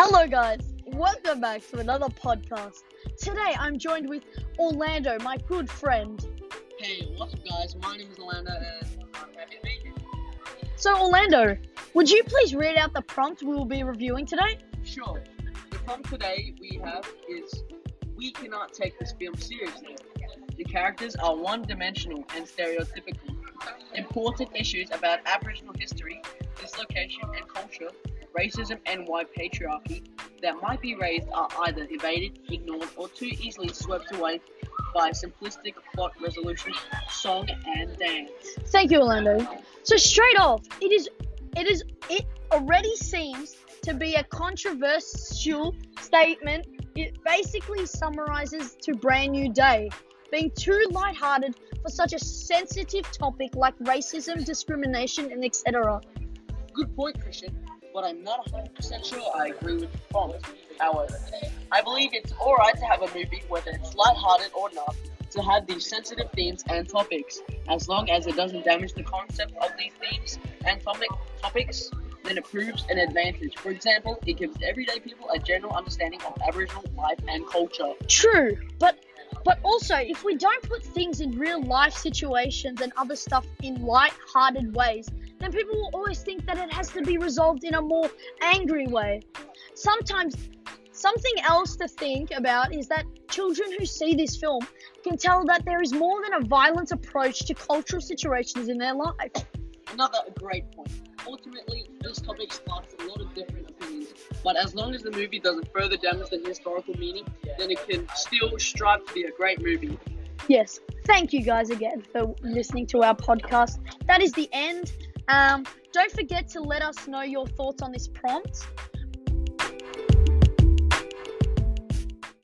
Hello, guys. Welcome back to another podcast. Today, I'm joined with Orlando, my good friend. Hey, what's up, guys? My name is Orlando, and I'm happy to be here. So, Orlando, would you please read out the prompt we will be reviewing today? Sure. The prompt today we have is we cannot take this film seriously. The characters are one-dimensional and stereotypical. Important issues about Aboriginal history, dislocation and culture, racism and white patriarchy that might be raised are either evaded, ignored, or too easily swept away by simplistic plot resolution, song, and dance. Thank you, Orlando. So, straight off, it is, it is, it already seems to be a controversial statement. It basically summarizes to Bran Nue Dae being too lighthearted for such a sensitive topic like racism, discrimination, and etc. Good point, Christian, but I'm not 100% sure I agree with the prompt. However, I believe it's alright to have a movie, whether it's lighthearted or not, to have these sensitive themes and topics, as long as it doesn't damage the concept of these themes and topic topics. Then it proves an advantage. For example, it gives everyday people a general understanding of Aboriginal life and culture. True, but but also if we don't put things in real life situations and other stuff in light-hearted ways, then people will always think that it has to be resolved in a more angry way. Sometimes something else to think about is that children who see this film can tell that there is more than a violent approach to cultural situations in their life. Another great point. Ultimately, this topic sparks a lot of different opinions, but as long as the movie doesn't further damage the historical meaning, then it can still strive to be a great movie. Yes, thank you guys again for listening to our podcast. That is the end. Um, don't forget to let us know your thoughts on this prompt.